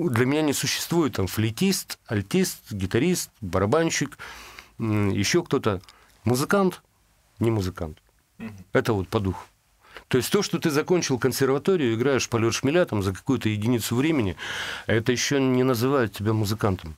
Для меня не существует там флейтист, альтист, гитарист, барабанщик, еще кто-то. Музыкант, не музыкант. Это вот по духу. То есть то, что ты закончил консерваторию, играешь полет шмеля там, за какую-то единицу времени, это еще не называет тебя музыкантом.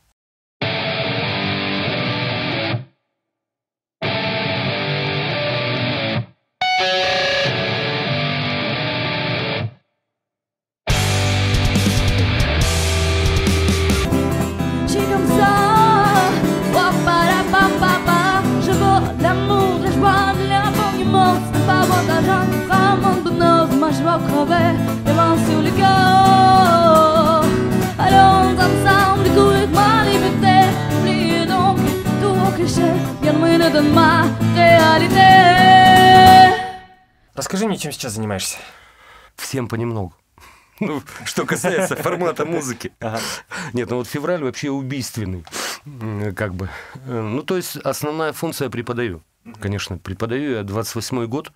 Занимаешься? Всем понемногу. Ну, что касается формата музыки. Ага. Нет, ну вот февраль вообще убийственный. Как бы. Ну, то есть основная функция преподаю. Конечно, преподаю я 28-й год.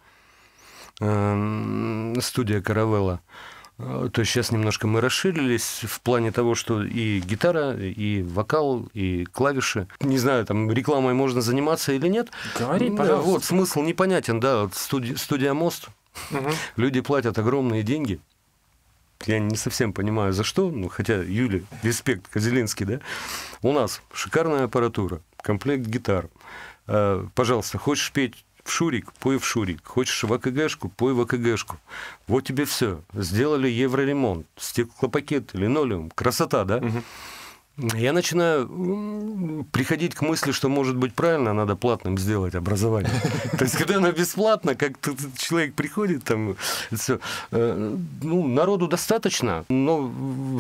Эм, студия Каравелла. Э, то есть сейчас немножко мы расширились в плане того, что и гитара, и вокал, и клавиши. Не знаю, там рекламой можно заниматься или нет. Говори, пожалуйста. Вот смысл непонятен, да. Вот студия, студия Мост. Угу. Люди платят огромные деньги. Я не совсем понимаю, за что, ну, хотя Юля, респект, Козелинский, да? У нас шикарная аппаратура, комплект гитар. Э, пожалуйста, хочешь петь в Шурик, пой в Шурик. Хочешь в АКГшку, пой в АКГшку. Вот тебе все. Сделали евроремонт, стеклопакет, линолеум. Красота, да? Угу. Я начинаю приходить к мысли, что, может быть, правильно надо платным сделать образование. То есть, когда оно бесплатно, как человек приходит, там, все, э, ну, народу достаточно, но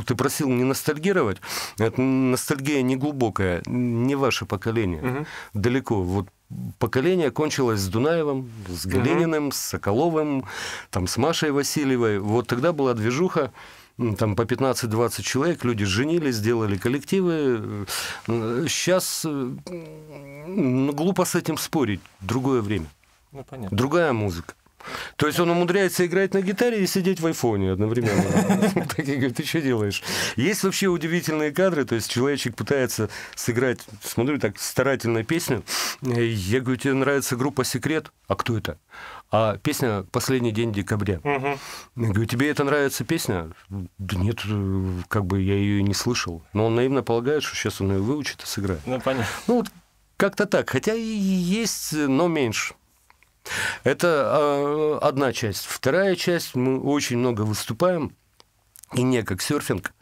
ты просил не ностальгировать. Это ностальгия не глубокая, не ваше поколение. Далеко. Вот поколение кончилось с Дунаевым, с Галининым, угу. с Соколовым, там, с Машей Васильевой. Вот тогда была движуха, там по 15-20 человек, люди женились, сделали коллективы. Сейчас ну, глупо с этим спорить. Другое время. Ну, понятно. Другая музыка. То есть он умудряется играть на гитаре и сидеть в айфоне одновременно. Так я говорю, ты что делаешь? Есть вообще удивительные кадры, то есть человечек пытается сыграть, смотрю так, старательно песню. Я говорю, тебе нравится группа «Секрет»? А кто это? А песня «Последний день декабря». Я говорю, тебе это нравится песня? Да нет, как бы я ее и не слышал. Но он наивно полагает, что сейчас он ее выучит и сыграет. Ну, понятно. Ну, вот как-то так. Хотя и есть, но меньше. Это э, одна часть. Вторая часть, мы очень много выступаем, и не как серфинг,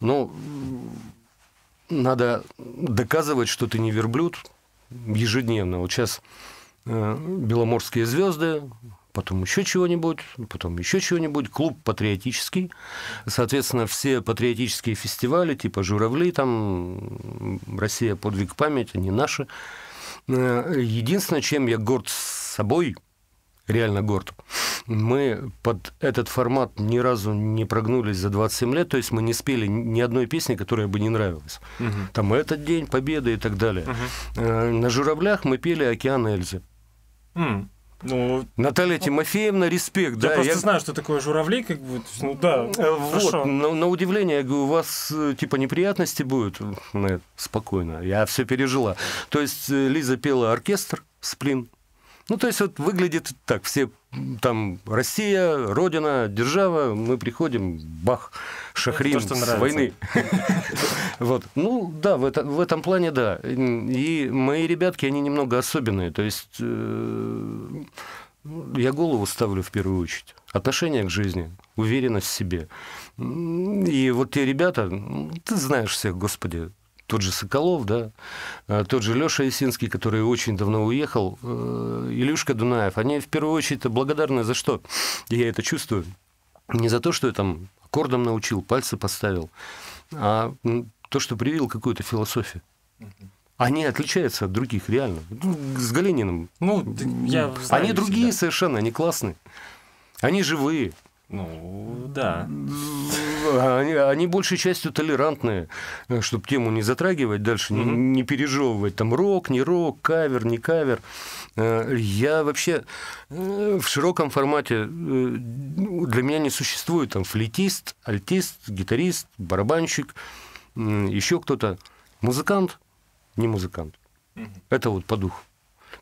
но надо доказывать, что ты не верблюд ежедневно. Вот сейчас Беломорские звезды, потом еще чего-нибудь, потом еще чего-нибудь, клуб патриотический. Соответственно, все патриотические фестивали, типа «Журавли», там «Россия. Подвиг памяти», они наши. Э, единственное, чем я горд собой, реально горд, мы под этот формат ни разу не прогнулись за 27 лет, то есть мы не спели ни одной песни, которая бы не нравилась. Угу. Там «Этот день победы» и так далее. Угу. На «Журавлях» мы пели «Океан Эльзы». Угу. Ну, Наталья Тимофеевна, респект. Я да, просто я... знаю, что такое журавли, как бы, ну да, э, Вот, на, на удивление, я говорю, у вас э, типа неприятности будут? Нет, спокойно, я все пережила. То есть э, Лиза пела оркестр, сплин, ну, то есть вот выглядит так, все там Россия, Родина, держава, мы приходим, бах, шахрим то, с войны. Вот, ну да, в, это, в этом плане да. И мои ребятки, они немного особенные, то есть э, я голову ставлю в первую очередь. Отношение к жизни, уверенность в себе. И вот те ребята, ты знаешь всех, господи, тот же Соколов, да, а, тот же Леша Есинский, который очень давно уехал, э, Илюшка Дунаев, они в первую очередь благодарны за что? Я это чувствую. Не за то, что я там аккордом научил, пальцы поставил, а то, что привил какую-то философию. Они отличаются от других, реально. Ну, с Галининым. Ну, я Они другие себя. совершенно, они классные. Они живые. Ну, да. Они, они большей частью толерантные, чтобы тему не затрагивать дальше, не, не пережевывать. Там рок, не рок, кавер, не кавер. Э, Я вообще э, в широком формате э, для меня не существует там флейтист, альтист, гитарист, барабанщик, еще кто-то. Музыкант, не музыкант. Это вот по духу.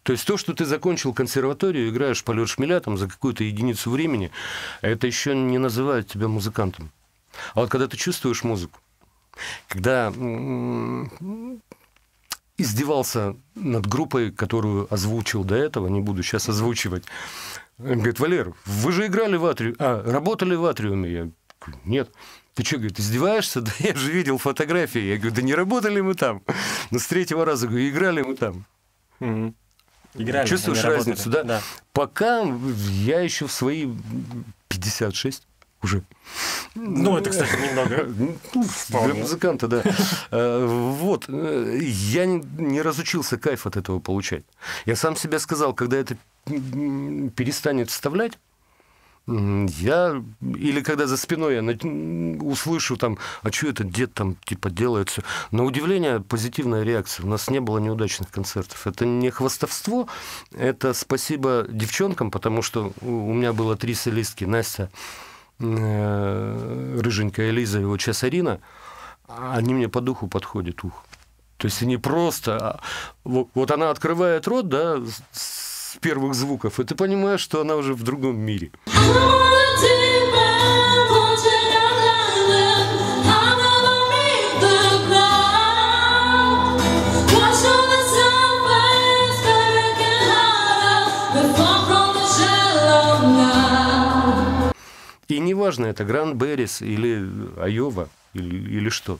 То есть то, что ты закончил консерваторию, играешь полет шмеля там, за какую-то единицу времени, это еще не называет тебя музыкантом. А вот когда ты чувствуешь музыку, когда издевался над группой, которую озвучил до этого, не буду сейчас озвучивать, он говорит, Валер, вы же играли в Атриуме, а, работали в Атриуме. Я говорю, нет. Ты что, говорит, издеваешься? Да я же видел фотографии. Я говорю, да не работали мы там. Но с третьего раза, говорю, играли мы там. Играли, Чувствуешь разницу, работали. да? Пока я еще в свои 56 уже. Ну, это, кстати, немного. Ну, Для музыканта, да. Э, Вот. э, Я не- разучился кайф от этого получать. Я сам себе сказал, когда это перестанет вставлять, я или когда за спиной я услышу там, а что это дед там типа делает все. На удивление позитивная реакция. У нас не было неудачных концертов. Это не хвастовство, это спасибо девчонкам, потому что у меня было три солистки. Настя, рыженькая Лиза и вот сейчас Арина, они мне по духу подходят, ух. То есть они просто... а, Вот, вот она открывает рот, да, с первых звуков, и ты понимаешь, что она уже в другом мире. Неважно, это Гранд Беррис или Айова, или, или что.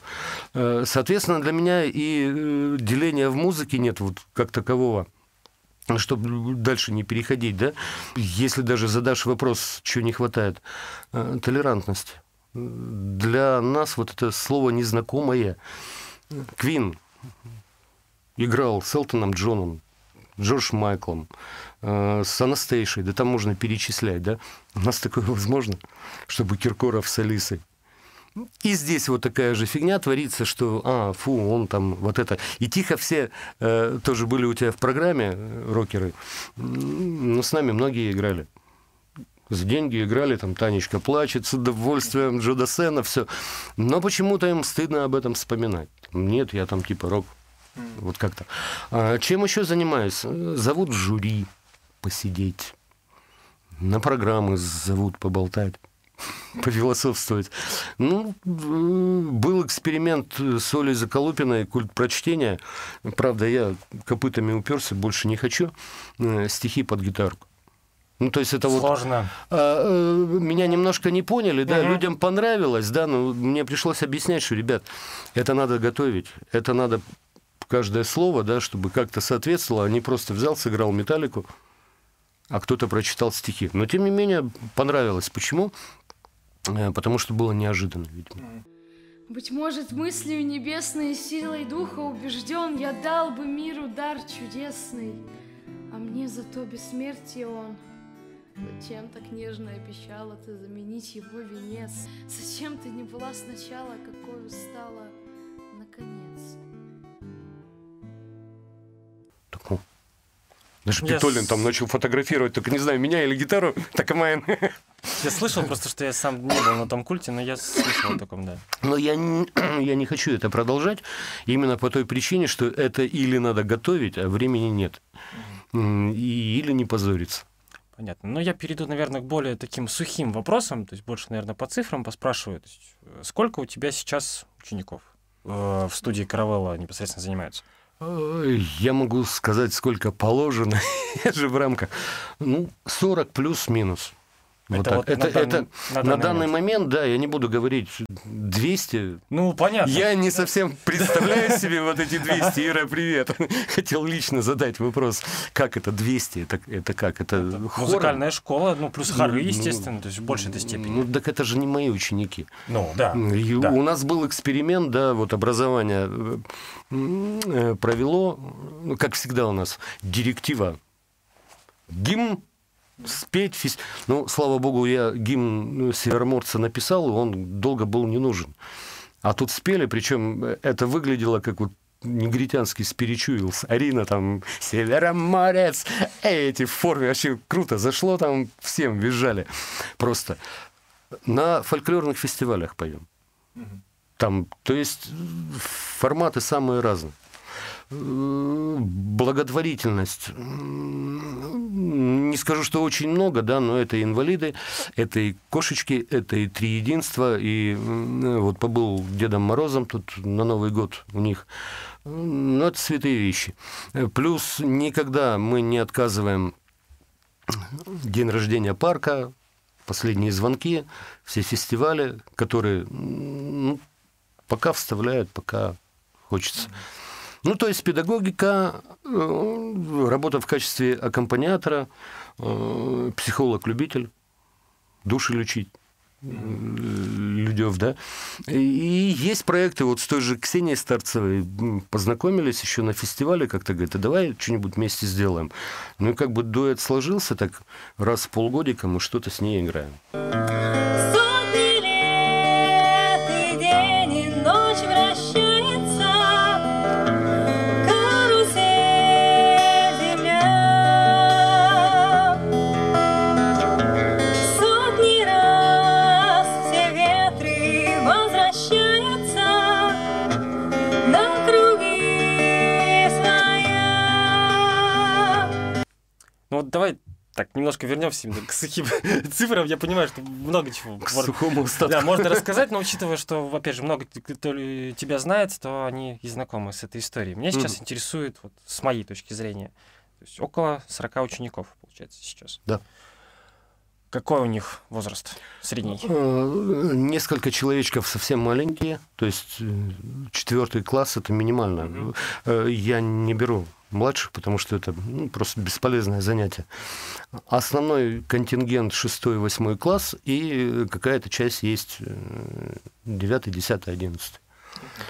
Э, Соответственно, для меня и э, деления в музыке нет вот как такового чтобы дальше не переходить, да, если даже задашь вопрос, чего не хватает, э, толерантность. Для нас вот это слово незнакомое. Квин играл с Элтоном Джоном, Джордж Майклом, э, с Анастейшей, да там можно перечислять, да? У нас такое возможно, чтобы Киркоров с Алисой. И здесь вот такая же фигня творится, что, а, фу, он там вот это. И тихо все э, тоже были у тебя в программе, э, рокеры, но с нами многие играли. За деньги играли, там Танечка плачет с удовольствием, Джо Дассена, все. Но почему-то им стыдно об этом вспоминать. Нет, я там типа рок. Вот как-то. А чем еще занимаюсь? Зовут в жюри посидеть. На программы зовут поболтать пофилософствовать. Ну, э, был эксперимент с Олей Заколупиной, культ прочтения. Правда, я копытами уперся, больше не хочу. Э, Стихи под гитарку. Ну, то есть это вот... Сложно. А, э, меня немножко не поняли, да, людям понравилось, да, но мне пришлось объяснять, что, ребят, это надо готовить, это надо каждое слово, да, чтобы как-то соответствовало, а не просто взял, сыграл металлику, а кто-то прочитал стихи. Но, тем не менее, понравилось. Почему? Э, Потому что было неожиданно, видимо. Быть может, мыслью небесной силой духа убежден, Я дал бы миру дар чудесный, А мне зато бессмертие он. Зачем так нежно обещала ты заменить его венец? Зачем ты не была сначала, какой стала наконец? Даже Я Питолин с- там начал фотографировать, только не знаю, меня или гитару, так и Майн. Я слышал просто, что я сам не был на том культе, но я слышал о таком, да. Но я не, я не хочу это продолжать именно по той причине, что это или надо готовить, а времени нет. И, или не позориться. Понятно. Но я перейду, наверное, к более таким сухим вопросам, то есть больше, наверное, по цифрам поспрашиваю. То есть, э, сколько у тебя сейчас учеников э, в студии Каравелла непосредственно занимаются? Я могу сказать, сколько положено. Я же в рамках. Ну, 40 плюс-минус. Вот Это так. вот это, на данный- это на на данный данный момент, да, я не буду говорить 200. Ну, понятно. Я не совсем представляю себе вот эти 200. Ира, привет. Хотел лично задать вопрос, как это 200? Это, это как? Это? Музыкальная школа, ну, плюс хоры, Ну, естественно, то есть в большей этой степени. Ну, так это же не мои ученики. Ну, да. И да. У нас был эксперимент, да, вот образование э, э, провело, ну, как всегда у нас, директива гимн спеть. Фест... Ну, слава богу, я гимн Североморца написал, и он долго был не нужен. А тут спели, причем это выглядело как вот негритянский спиричуилс, Арина там, Североморец, эти в форме, вообще круто, зашло там, всем визжали просто. На фольклорных фестивалях поем. Там, то есть форматы самые разные благотворительность. Не скажу, что очень много, да, но это инвалиды, это и кошечки, это и три единства. И вот побыл Дедом Морозом тут на Новый год у них. Ну, это святые вещи. Плюс никогда мы не отказываем день рождения парка, последние звонки, все фестивали, которые ну, пока вставляют, пока хочется. Ну, то есть педагогика, э, работа в качестве аккомпаниатора, э, психолог-любитель, души лечить людей, да. И есть проекты, вот с той же Ксенией Старцевой познакомились еще на фестивале, как-то говорит, а давай что-нибудь вместе сделаем. Ну и как бы дуэт сложился, так раз в полгодика мы что-то с ней играем. Давай так, немножко вернемся к сухим цифрам. Я понимаю, что много чего к сухому остатку. Да, можно рассказать, но учитывая, что, опять же, много кто тебя знает, то они и знакомы с этой историей. Меня сейчас mm. интересует, вот, с моей точки зрения, то есть около 40 учеников, получается, сейчас. Да. Какой у них возраст средний? Э, несколько человечков совсем маленькие, то есть э, четвертый класс это минимально. Mm-hmm. Я не беру младших, потому что это ну, просто бесполезное занятие. Основной контингент 6-8 класс, и какая-то часть есть 9, 10, 11.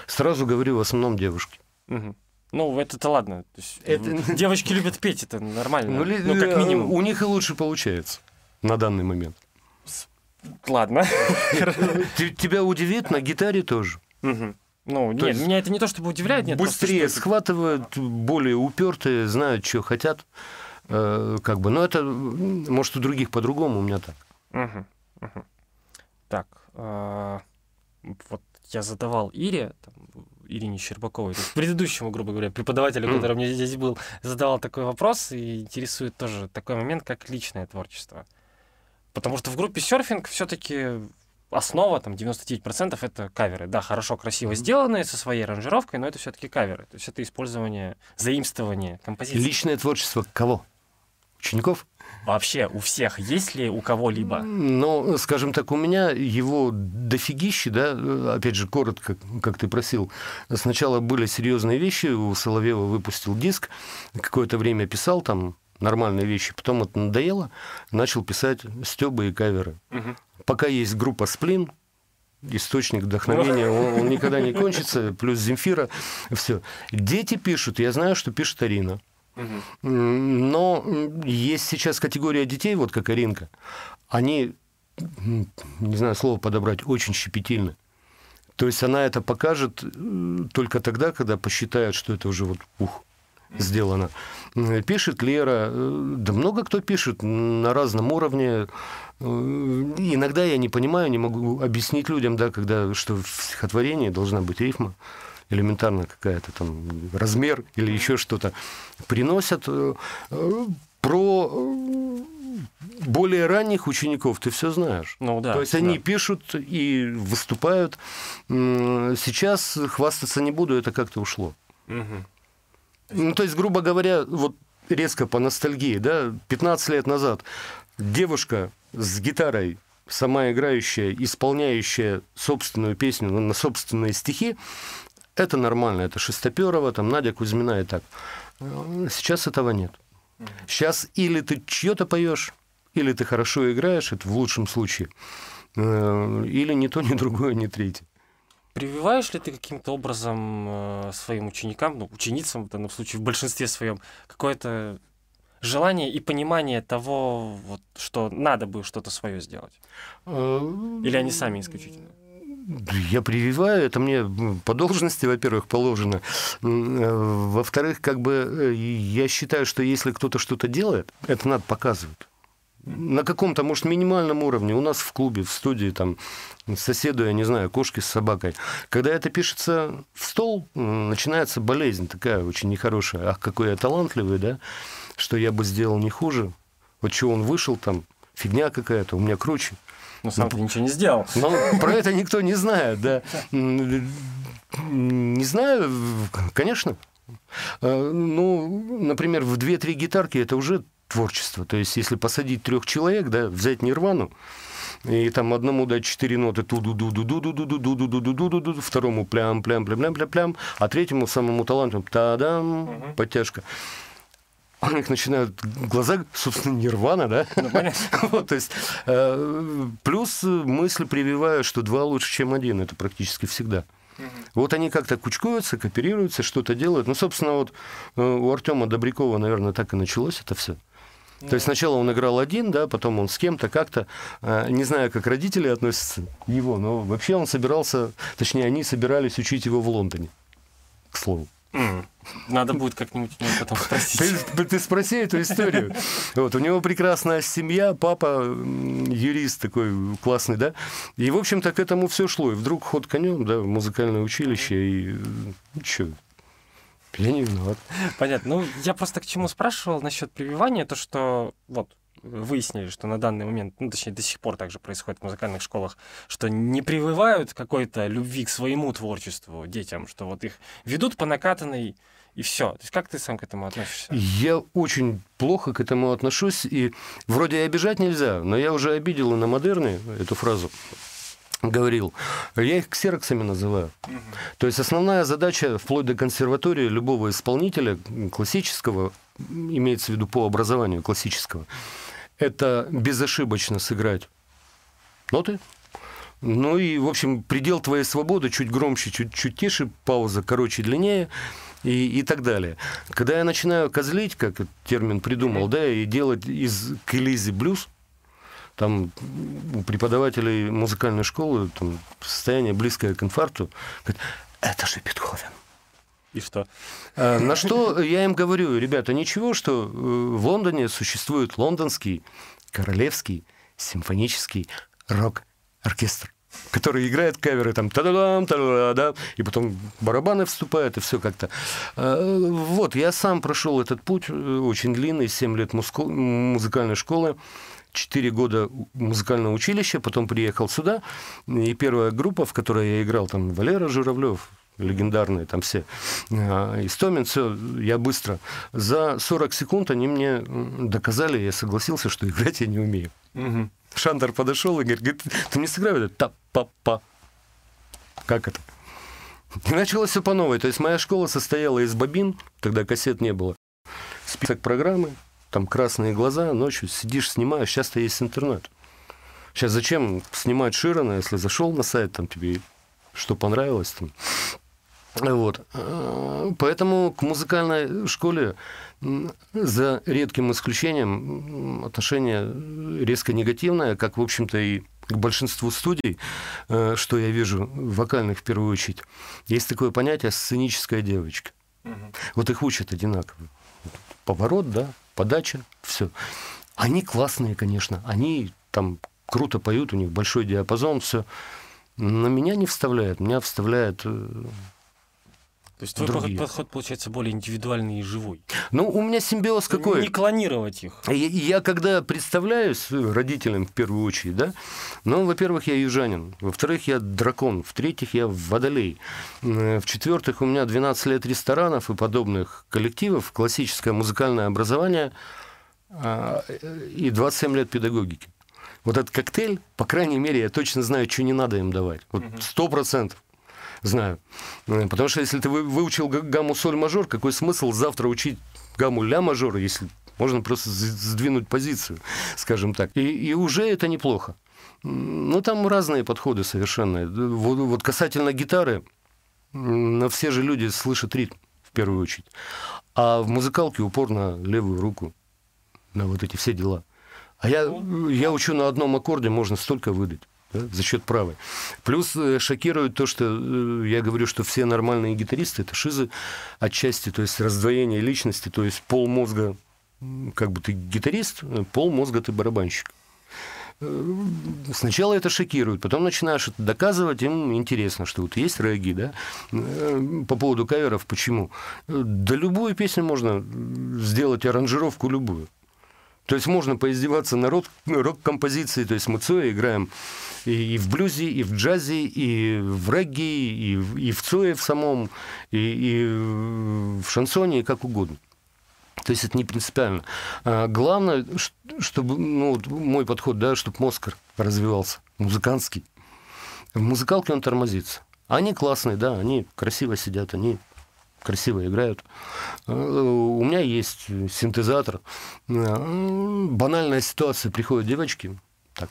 Сразу говорю, в основном девушки. Угу. Ну, это-то ладно. это... Девочки любят петь, это нормально. Ну, ну, как минимум. У них и лучше получается на данный момент. Ладно. Тебя удивит, на гитаре тоже. Ну, то нет, есть меня это не то чтобы удивляет, нет. Быстрее просто, схватывают, более упертые, знают, что хотят. Э, как бы, но это, может, у других по-другому, у меня так. Угу, угу. Так, э, вот я задавал Ире, там, Ирине Щербаковой, то есть предыдущему, грубо говоря, преподавателю, который у меня здесь был, задавал такой вопрос, и интересует тоже такой момент, как личное творчество. Потому что в группе серфинг все-таки основа, там, 99% это каверы. Да, хорошо, красиво сделанные, со своей аранжировкой, но это все-таки каверы. То есть это использование, заимствование композиции. Личное творчество кого? Учеников? Вообще, у всех есть ли у кого-либо? Ну, скажем так, у меня его дофигище, да, опять же, коротко, как ты просил. Сначала были серьезные вещи, у Соловьева выпустил диск, какое-то время писал там нормальные вещи, потом это надоело, начал писать стёбы и каверы. Угу пока есть группа «Сплин», источник вдохновения, он, он никогда не кончится, плюс Земфира, все. Дети пишут, я знаю, что пишет Арина. Но есть сейчас категория детей, вот как Аринка, они, не знаю, слово подобрать, очень щепетильны. То есть она это покажет э, только тогда, когда посчитает, что это уже вот ух, сделано. Пишет Лера, э, да много кто пишет на разном уровне. Э, иногда я не понимаю, не могу объяснить людям, да, когда, что в стихотворении должна быть рифма элементарно какая-то там размер или еще что-то. Приносят э, про более ранних учеников ты все знаешь. Ну, да, То есть да. они пишут и выступают. Сейчас хвастаться не буду, это как-то ушло. Угу. Ну, то есть, грубо говоря, вот резко по ностальгии, да, 15 лет назад девушка с гитарой, сама играющая, исполняющая собственную песню на собственные стихи, это нормально, это Шестоперова, там Надя Кузьмина и так. Сейчас этого нет. Сейчас или ты чье-то поешь, или ты хорошо играешь, это в лучшем случае, э, или ни то, ни другое, ни третье. Прививаешь ли ты каким-то образом э, своим ученикам, ну, ученицам, в данном случае, в большинстве своем, какое-то желание и понимание того, вот, что надо бы что-то свое сделать? Или они сами исключительно? Я прививаю, это мне по должности, во-первых, положено. Во-вторых, как бы я считаю, что если кто-то что-то делает, это надо показывать на каком-то, может, минимальном уровне. У нас в клубе, в студии, там, соседу, я не знаю, кошки с собакой. Когда это пишется в стол, начинается болезнь такая очень нехорошая. Ах, какой я талантливый, да, что я бы сделал не хуже. Вот что он вышел там, фигня какая-то, у меня круче. Ну, сам ты ничего не сделал. Но про это никто не знает, да. Не знаю, конечно. А, ну, например, в две-три гитарки это уже творчество. То есть, если посадить трех человек, да, взять Нирвану, и там одному дать четыре ноты ту ду ду ду ду ду ду ду ду ду ду ду ду ду ду второму плям плям плям плям плям плям а третьему самому таланту та-дам подтяжка у них начинают глаза, собственно, нирвана, да? Ну, вот, то есть, э, плюс мысль прививаю, что два лучше, чем один. Это практически всегда. Вот они как-то кучкуются, кооперируются, что-то делают. Ну, собственно, вот э, у Артема Добрякова, наверное, так и началось это все. То есть сначала он играл один, да, потом он с кем-то как-то, э, не знаю, как родители относятся его, но вообще он собирался, точнее, они собирались учить его в Лондоне, к слову. Надо будет как-нибудь у него потом спросить. Ты, ты спроси эту историю. Вот, у него прекрасная семья, папа юрист такой классный, да. И, в общем-то, к этому все шло. И вдруг ход конем, да, музыкальное училище, и ну, что, я не виноват. Понятно. Ну, я просто к чему спрашивал насчет прививания, то что вот выяснили, что на данный момент, ну, точнее, до сих пор также происходит в музыкальных школах, что не прививают какой-то любви к своему творчеству детям, что вот их ведут по накатанной и все. То есть как ты сам к этому относишься? Я очень плохо к этому отношусь, и вроде и обижать нельзя, но я уже обидел и на модерны эту фразу говорил, я их ксероксами называю. Угу. То есть основная задача вплоть до консерватории любого исполнителя классического, имеется в виду по образованию классического, это безошибочно сыграть ноты. Ну и, в общем, предел твоей свободы чуть громче, чуть, чуть тише, пауза короче, длиннее и, и так далее. Когда я начинаю козлить, как термин придумал, да, и делать из келизи блюз, там у преподавателей музыкальной школы там, состояние близкое к инфаркту, говорят, это же Бетховен. И что? А, на что я им говорю, ребята, ничего, что э, в Лондоне существует лондонский королевский симфонический рок-оркестр который играет каверы, там та да дам та да да и потом барабаны вступают, и все как-то. А, вот, я сам прошел этот путь, э, очень длинный, 7 лет музыкальной школы, 4 года музыкального училища, потом приехал сюда, и первая группа, в которой я играл, там Валера Журавлев, легендарные там все, а, Истомин, все, я быстро. За 40 секунд они мне доказали, я согласился, что играть я не умею. Угу. Шандер подошел и говорит, ты мне сыграй это та-па-па. Как это? И началось все по новой. То есть моя школа состояла из бобин, тогда кассет не было. Список программы, там красные глаза, ночью сидишь, снимаешь. Сейчас-то есть интернет. Сейчас зачем снимать Широна, если зашел на сайт, там тебе что понравилось, там, вот. Поэтому к музыкальной школе за редким исключением отношение резко негативное, как, в общем-то, и к большинству студий, э, что я вижу, вокальных в первую очередь, есть такое понятие «сценическая девочка». Угу. Вот их учат одинаково. Поворот, да, подача, все. Они классные, конечно, они там круто поют, у них большой диапазон, все. Но меня не вставляет, меня вставляет э, то есть твой другие. подход получается более индивидуальный и живой. Ну, у меня симбиоз какой? Не клонировать их. Я, я когда представляюсь родителям в первую очередь, да, ну, во-первых, я южанин, во-вторых, я дракон, в-третьих, я водолей, э, в-четвертых, у меня 12 лет ресторанов и подобных коллективов, классическое музыкальное образование а, и 27 лет педагогики. Вот этот коктейль, по крайней мере, я точно знаю, что не надо им давать. Вот сто процентов знаю. Э, потому что если ты выучил гамму соль-мажор, какой смысл завтра учить гамму ля-мажор, если можно просто сдвинуть позицию, скажем так. И, и уже это неплохо. Ну, там разные подходы совершенно. Вот, вот касательно гитары, на все же люди слышат ритм в первую очередь. А в музыкалке упор на левую руку. на вот эти все дела. А я, я учу на одном аккорде, можно столько выдать. Да, за счет правой. Плюс э, шокирует то, что э, я говорю, что все нормальные гитаристы это шизы отчасти, то есть раздвоение личности, то есть пол мозга, как бы ты гитарист, э, пол мозга ты барабанщик. Сначала это шокирует, потом начинаешь это доказывать, им интересно, что вот есть регги, да, по поводу каверов, почему? Да любую песню можно сделать аранжировку любую. То есть можно поиздеваться на рок-композиции, то есть мы Цоя играем и в блюзе, и в джазе, и в регги, и, и в Цое в самом, и, и в шансоне, и как угодно. То есть это не принципиально. А главное, чтобы, ну, вот мой подход, да, чтобы мозг развивался, музыкантский. В музыкалке он тормозится. Они классные, да, они красиво сидят, они красиво играют. Э, у меня есть синтезатор. Э, банальная ситуация, приходят девочки, так,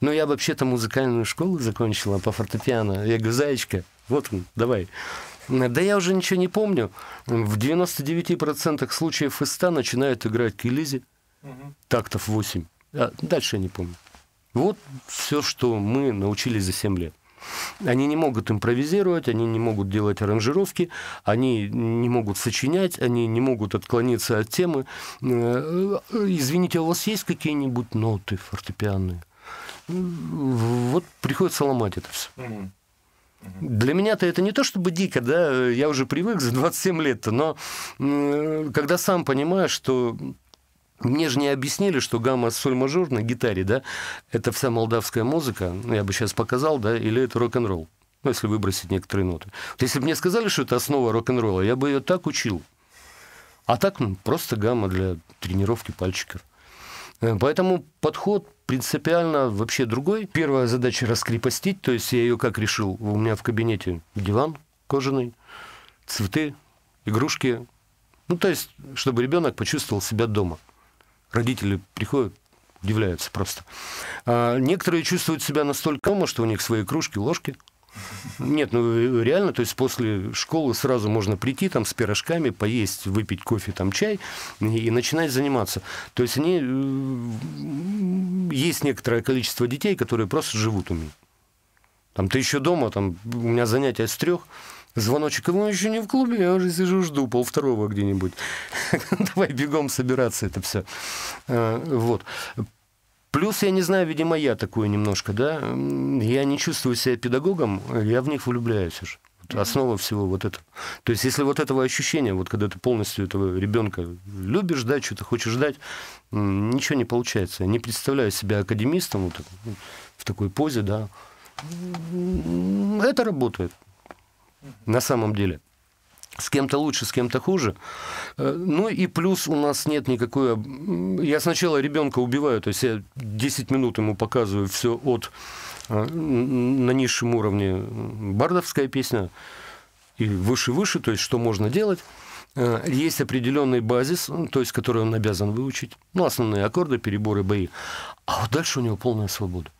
ну, я вообще-то музыкальную школу закончила по фортепиано. Я говорю, Заячка, вот он, давай. Да я уже ничего не помню. В 99% случаев из 100 начинают играть к Элизе. Угу. Тактов 8. А дальше я не помню. Вот все, что мы научились за 7 лет. Они не могут импровизировать, они не могут делать аранжировки, они не могут сочинять, они не могут отклониться от темы. Э, э, извините, а у вас есть какие-нибудь ноты фортепианные? Вот приходится ломать это все. Для меня-то это не то чтобы дико, да, я уже привык за 27 лет, но когда сам понимаешь, что мне же не объяснили, что гамма соль-мажор на гитаре, да, это вся молдавская музыка, ну, я бы сейчас показал, да, или это рок-н-ролл, ну, если выбросить некоторые ноты. Вот если бы мне сказали, что это основа рок-н-ролла, я бы ее так учил. А так, ну, просто гамма для тренировки пальчиков. Э, поэтому подход принципиально вообще другой. Первая задача раскрепостить, то есть я ее как решил? У меня в кабинете диван кожаный, цветы, игрушки. Ну, то есть, чтобы ребенок почувствовал себя дома. Родители приходят, удивляются просто. А некоторые чувствуют себя настолько дома, что у них свои кружки, ложки – нет, ну реально, то есть после школы сразу можно прийти там с пирожками, поесть, выпить кофе, там чай и начинать заниматься. То есть они э, есть некоторое количество детей, которые просто живут у меня. Там ты еще дома, там у меня занятия с трех, звоночек, мы еще не в клубе, я уже сижу, жду пол второго где-нибудь. Давай бегом собираться, это все. Э, вот. Плюс, я не знаю, видимо, я такой немножко, да, я не чувствую себя педагогом, я в них влюбляюсь уже. основа всего вот это. То есть, если вот этого ощущения, вот когда ты полностью этого ребенка любишь, да, что-то хочешь дать, ничего не получается. Я не представляю себя академистом вот, в такой позе, да. Это работает на самом деле с кем-то лучше, с кем-то хуже. Э, ну и плюс у нас нет никакой... Я сначала ребенка убиваю, то есть я 10 минут ему показываю все от э, на низшем уровне бардовская песня и выше-выше, то есть что можно делать. Э, есть определенный базис, то есть который он обязан выучить. Ну, основные аккорды, переборы, бои. А вот дальше у него полная свобода.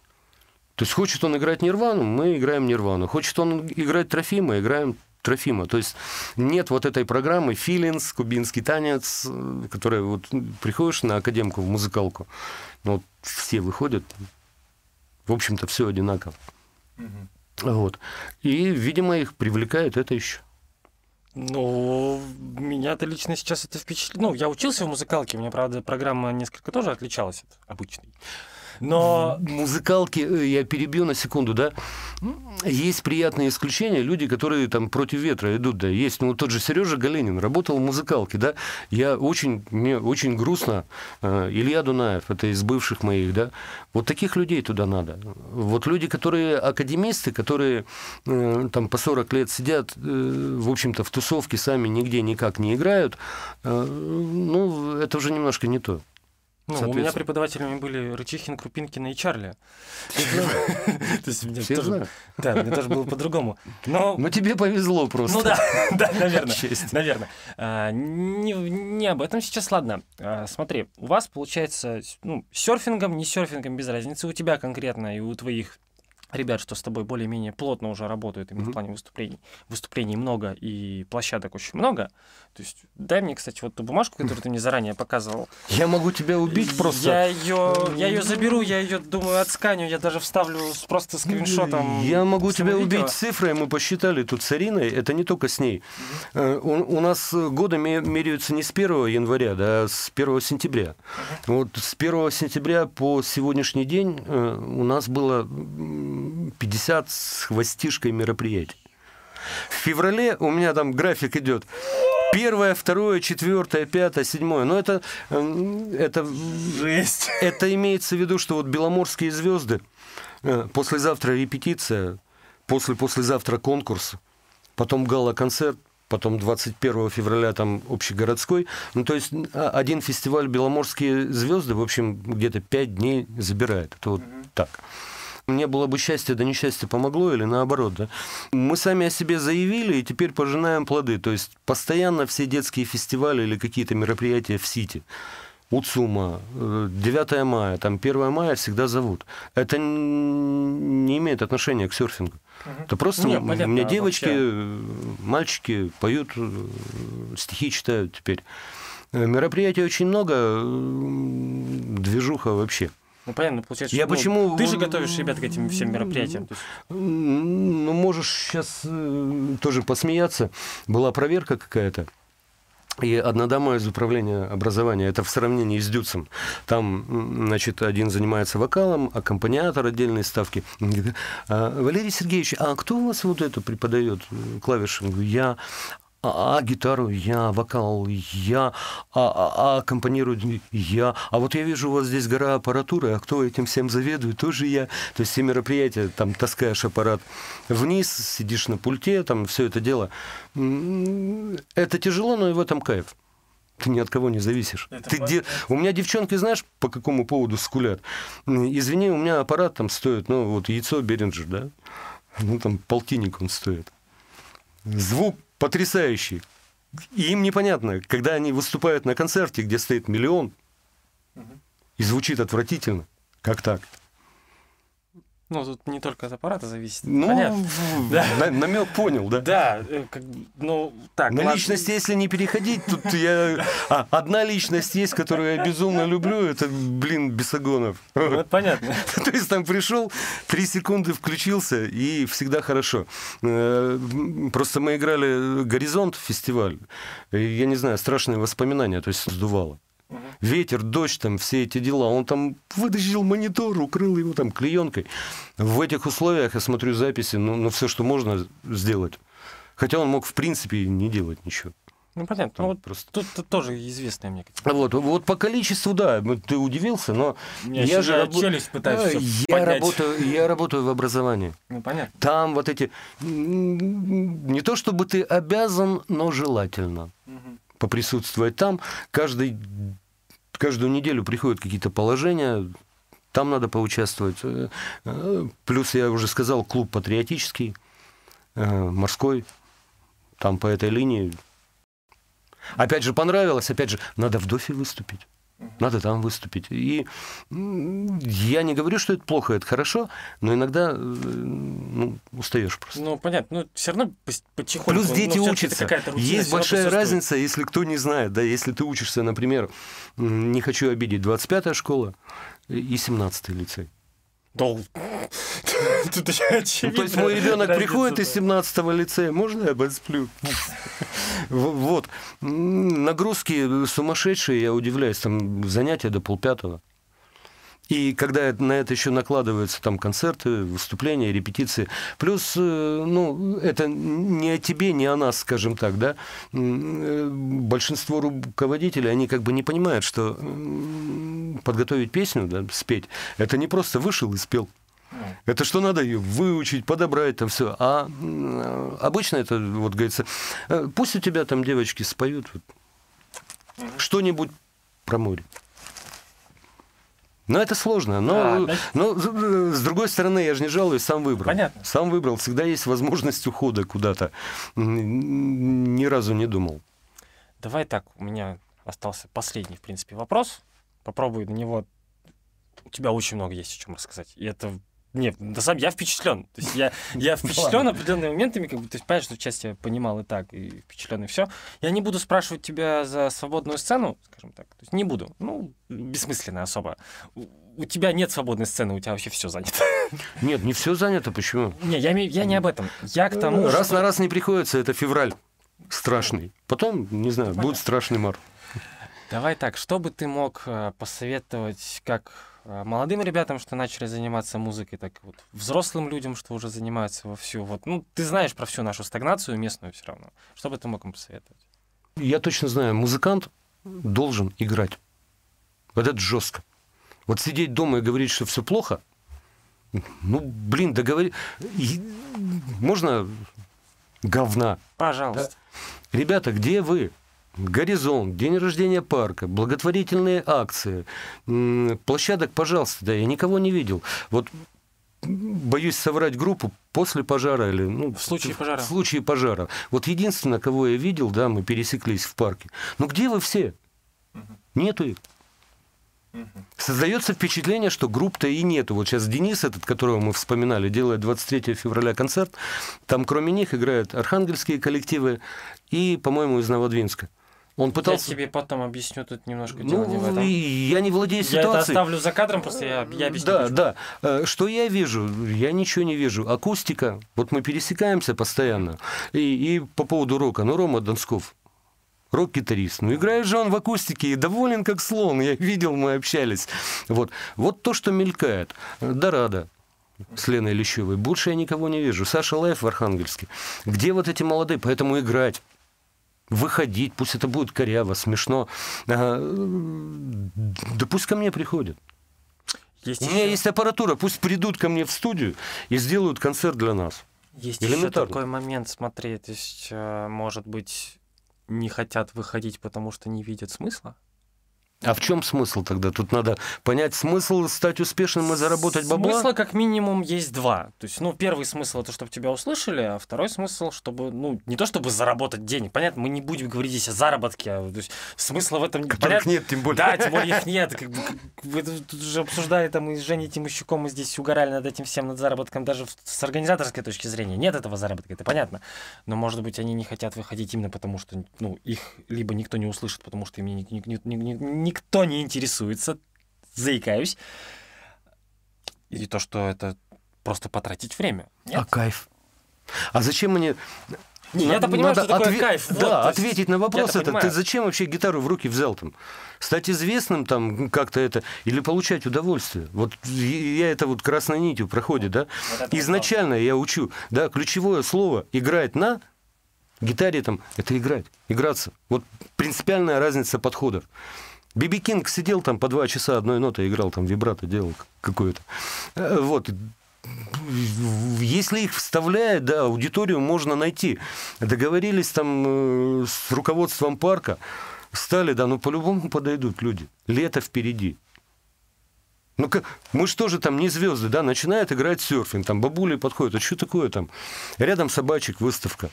То есть хочет он играть Нирвану, мы играем Нирвану. Хочет он играть Трофима, играем Трофима. То есть нет вот этой программы «Филинс», «Кубинский танец», которая вот приходишь на академку, в музыкалку, ну, вот все выходят, в общем-то, все одинаково. Угу. Вот. И, видимо, их привлекает это еще. Ну, меня-то лично сейчас это впечатлило. Ну, я учился в музыкалке, у меня, правда, программа несколько тоже отличалась от обычной. Но музыкалки, э, я перебью на секунду, да, есть приятные исключения, люди, которые там против ветра идут, да, есть, ну, тот же Сережа Галенин работал в музыкалке, да, я очень, мне очень грустно, э, Илья Дунаев, это из бывших моих, да, вот таких людей туда надо. Вот люди, которые академисты, которые э, там по 40 лет сидят, в общем-то, в тусовке сами нигде никак не играют, ну, это уже немножко не то. Ну, у меня преподавателями были Рычихин, Крупинкин и Чарли. То есть мне тоже... Да, мне тоже было по-другому. Но... Ну, тебе повезло просто. Ну да, да, наверное. Наверное. А, не об этом сейчас, ладно. А, смотри, у вас получается, ну, серфингом, не серфингом, без разницы. У тебя конкретно и у твоих ребят, что с тобой более-менее плотно уже работают именно Мгм. в плане выступлений. Выступлений много и площадок очень много. То есть дай мне, кстати, вот ту бумажку, которую ты мне заранее показывал. Я могу тебя убить просто. Я ее, я ее заберу, я ее, думаю, отсканю, я даже вставлю просто скриншотом. Я могу тебя видео. убить цифрой, мы посчитали тут с Ариной, это не только с ней. Э, У, у нас годы ме- меряются не с 1 января, да, а с 1 сентября. Вот с 1 сентября по сегодняшний день э, у нас было 50 с хвостишкой мероприятий. В феврале у меня там график идет. Первое, второе, четвертое, пятое, седьмое. Но это, э, это Жесть. это имеется в виду, что вот беломорские звезды, э, послезавтра репетиция, после послезавтра конкурс, потом гала-концерт, потом 21 февраля там общегородской. Ну, то есть а, один фестиваль «Беломорские звезды», в общем, где-то пять дней забирает. Это вот так. Не было бы счастья, да несчастье помогло, или наоборот, да? Мы сами о себе заявили, и теперь пожинаем плоды. То есть постоянно все детские фестивали или какие-то мероприятия в Сити. Уцума, э, 9 мая, там 1 мая всегда зовут. Это не имеет отношения к серфингу. Это просто Не, м- у понятно, меня девочки, вообще. э, мальчики поют, э, стихи читают теперь. Э, Мероприятий очень много, э, движуха вообще. Ну, понятно, получается, Я что, ну, почему- Ты же готовишь ребят к этим всем мероприятиям. есть- Ну, можешь сейчас тоже посмеяться. Была проверка какая-то. И одна дама из управления образования, это в сравнении с Дюцем, там, значит, один занимается вокалом, аккомпаниатор отдельной ставки. «А, Валерий Сергеевич, а кто у вас вот это преподает э, клавиши? Я а, а гитару я, вокал я, а, а, а аккомпанирую я. А вот я вижу, у вас здесь гора аппаратуры, а кто этим всем заведует, тоже я. То есть все мероприятия, там таскаешь аппарат вниз, сидишь на пульте, там все это дело. Это тяжело, но и в этом кайф. Ты ни от кого не зависишь. Это Ты где... У меня девчонки, знаешь, по какому поводу скулят? Извини, у меня аппарат там стоит, ну, вот яйцо Беринджер, да? Ну, там полтинник он стоит. Звук потрясающий. И им непонятно, когда они выступают на концерте, где стоит миллион, и звучит отвратительно. Как так? Ну, тут не только от аппарата зависит. Ну, Понятно. Да. намек понял, да? Да, э, как, ну, так. На ладно. личность, если не переходить, тут я... А, одна личность есть, которую я безумно люблю, это, блин, Бесогонов. Ну, это понятно. То есть там пришел, три секунды включился, и всегда хорошо. Э, Просто мы играли «Горизонт» фестиваль, я не знаю, страшные воспоминания, то есть сдувало. Ветер, дождь, там все эти дела. Он там вытащил монитор, укрыл его там клеенкой. В этих условиях я смотрю записи, ну, ну все, что можно сделать. Хотя он мог, в принципе, не делать ничего. Ну, понятно. Там Ну, вот просто... тут тут тоже известная мне. Вот, вот по количеству, да, ты удивился, но меня я же я рабо- челюсть пытаюсь всё я поднять. работаю, я работаю в образовании. Ну, понятно. Там вот эти не то чтобы ты обязан, но желательно поприсутствовать там. Каждый, каждую неделю приходят какие-то положения, там надо поучаствовать. Э, э, Плюс, я уже сказал, клуб патриотический, э, морской, там по этой линии. Опять же, понравилось, опять же, надо в Дофе выступить. Надо там выступить. И я не говорю, что это плохо, это хорошо, но иногда э, ну, устаешь просто. Ну, понятно. Ну, все равно потихоньку. Плюс ну, дети учатся. рутина Есть большая разница, если кто не знает, да, если ты учишься, например, не хочу обидеть, 25-я школа и 17-й лицей. Да, Тут очевидно. То есть мой ребенок приходит из да. 17-го лицея, можно я посплю? В- Вот. Нагрузки сумасшедшие, я удивляюсь, там занятия до полпятого. И когда на это еще накладываются там концерты, выступления, репетиции, плюс, э, ну, это не о тебе, не о нас, скажем так, да, э, большинство руководителей, они как бы не понимают, что подготовить песню, да, спеть, это не просто вышел и спел. Это что надо ее выучить, подобрать там все. А обычно это, вот говорится, э, пусть у тебя там девочки споют вот, что-нибудь про море. Но это сложно. Но, А, значит- но с- с другой стороны, я же не жалуюсь, сам выбрал. Понятно. Сам выбрал. Всегда есть возможность ухода куда-то. Ни разу не думал. Давай так, у меня остался последний, в принципе, вопрос. Попробуй на него. У тебя очень много есть о чем рассказать. И это Нет, на самом я впечатлен. То есть я, я впечатлен определенными моментами, как бы, то есть, понимаешь, что часть я понимал и так, и впечатлен, и все. Я не буду спрашивать тебя за свободную сцену, скажем так. То есть не буду. Ну, бессмысленно особо. У, тебя нет свободной сцены, у тебя вообще все занято. Нет, не все занято, почему? Не, я, я не об этом. Я к тому, Раз что... на раз не приходится, это февраль страшный. Потом, не знаю, Понятно. будет страшный март. Давай так, что бы ты мог э, посоветовать как молодым ребятам, что начали заниматься музыкой, так вот взрослым людям, что уже занимаются вовсю. Вот, ну, ты знаешь про всю нашу стагнацию местную все равно. Что бы ты мог им посоветовать? Я точно знаю, музыкант должен играть. Вот это жестко. Вот сидеть дома и говорить, что все плохо, ну, блин, договори... Можно говна? Пожалуйста. Да? Ребята, где вы? Горизонт, день рождения парка, благотворительные акции, площадок, пожалуйста, да, я никого не видел. Вот боюсь соврать группу после пожара или ну, в случае пожара. В случае пожара. Вот единственное, кого я видел, да, мы пересеклись в парке. Ну где вы все? Нету их. Создается впечатление, что групп-то и нету. Вот сейчас Денис, этот, которого мы вспоминали, делает 23 февраля концерт. Там кроме них играют архангельские коллективы и, по-моему, из Новодвинска. Он пытался... Я тебе потом объясню тут немножко дело ну, не в этом. Я не владею ситуацией. Я это оставлю за кадром, просто я, я объясню. Да, да. Э, что я вижу? Я ничего не вижу. Акустика. Вот мы пересекаемся постоянно. И, и по поводу рока. Ну, Рома Донсков, рок-гитарист. Ну, играет же он в акустике и доволен как слон. Я видел, мы общались. Вот, вот то, что мелькает. Дорада с Леной Лещевой. Больше я никого не вижу. Саша Лайф в Архангельске. Где вот эти молодые? Поэтому играть выходить, пусть это будет коряво, смешно. Да пусть ко мне приходят. Есть У еще... меня есть аппаратура, пусть придут ко мне в студию и сделают концерт для нас. Есть еще такой момент, смотри, то есть, э, может быть, не хотят выходить, потому что не видят смысла? А в чем смысл тогда? Тут надо понять смысл, стать успешным и заработать бабла? Смысла как минимум есть два. То есть, ну, первый смысл это чтобы тебя услышали, а второй смысл, чтобы, ну, не то чтобы заработать денег. Понятно, мы не будем говорить здесь о заработке. А, то есть, смысла в этом... Которых понятно, нет, тем более. Да, тем более их нет. Как бы, вы тут уже обсуждали там и с Женей Тимощуком, мы здесь угорали над этим всем, над заработком даже с организаторской точки зрения. Нет этого заработка, это понятно. Но, может быть, они не хотят выходить именно потому, что, ну, их либо никто не услышит, потому что им не, не, не, не, не никто не интересуется, заикаюсь. Или то, что это просто потратить время. Нет? А кайф? А зачем мне... Не, я-то понимаю, Надо что такое отве... кайф. Да, вот, ответить на вопрос это. Ты зачем вообще гитару в руки взял там? Стать известным там как-то это или получать удовольствие? Вот я это вот красной нитью проходит, да? Вот Изначально я учу, да, ключевое слово играть на гитаре там это играть, играться. Вот принципиальная разница подходов. Биби Кинг сидел там по два часа одной нотой играл, там вибрато делал какое-то. Э, вот. Если их вставляют, да, аудиторию можно найти. Договорились там э, с руководством парка, стали, да, ну по-любому подойдут люди. Лето впереди. Ну, как, мы же там не звезды, да, начинают играть серфинг, там бабули подходят, а что такое там? Рядом собачек выставка,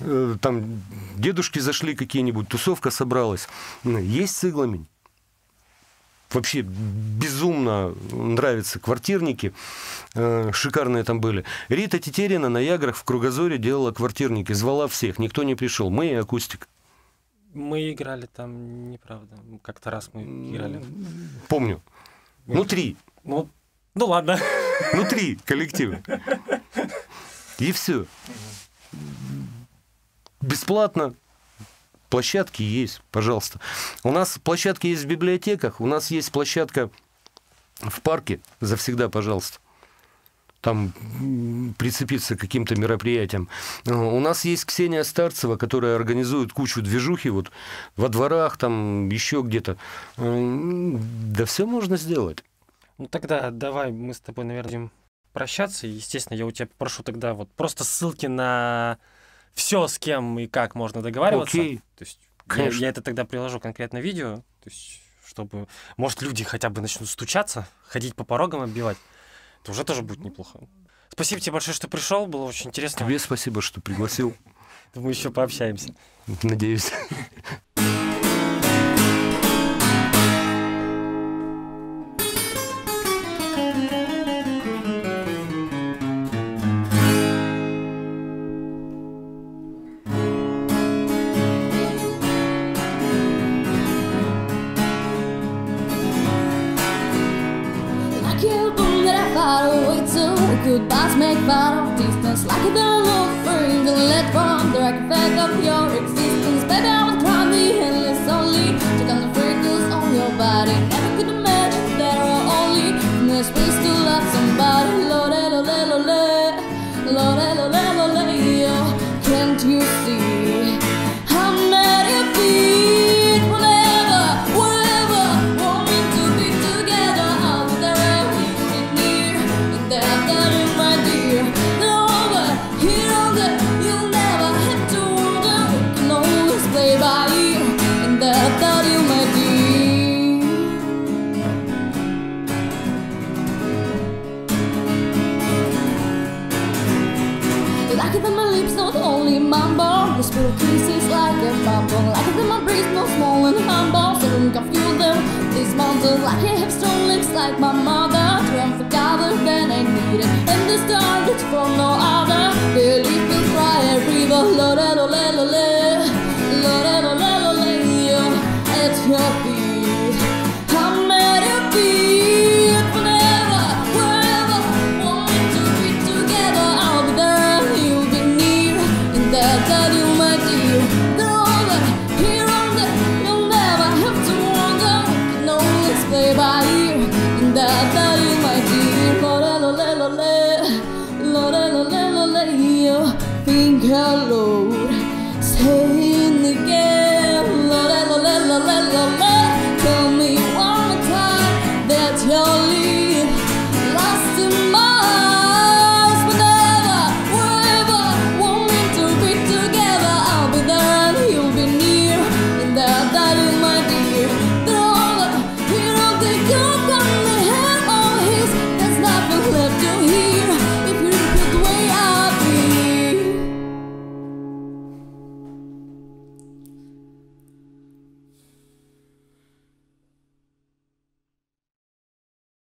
э, там дедушки зашли какие-нибудь, тусовка собралась. Есть с иглами? вообще безумно нравятся квартирники. Э, шикарные там были. Рита Тетерина на Яграх в Кругозоре делала квартирники. Звала всех. Никто не пришел. Мы и акустик. Мы играли там, неправда. Как-то раз мы играли. Помню. Ну, три. Ну, ну ладно. Ну, три коллектива. И все. Бесплатно Площадки есть, пожалуйста. У нас площадки есть в библиотеках, у нас есть площадка в парке, завсегда, пожалуйста там прицепиться к каким-то мероприятиям. У нас есть Ксения Старцева, которая организует кучу движухи вот во дворах, там еще где-то. Да все можно сделать. Ну тогда давай мы с тобой, наверное, будем прощаться. Естественно, я у тебя прошу тогда вот просто ссылки на все, с кем и как можно договариваться. Окей. То есть я, я это тогда приложу конкретно видео, то есть чтобы, может, люди хотя бы начнут стучаться, ходить по порогам отбивать. Это уже тоже будет неплохо. Спасибо тебе большое, что пришел, было очень интересно. Тебе спасибо, что пригласил. Мы еще пообщаемся. Надеюсь. goodbyes make fun distance. Like you don't know for even let from the back effect of your existence. Baby, I would cry the endless only Check on the freckles on your body. Never could imagine that I only In this place to love somebody Lord, Lord, Lord, Lord, Lord, Lord, Lord. like my mother Dreamt for dollars when I needed And this time it's for no other.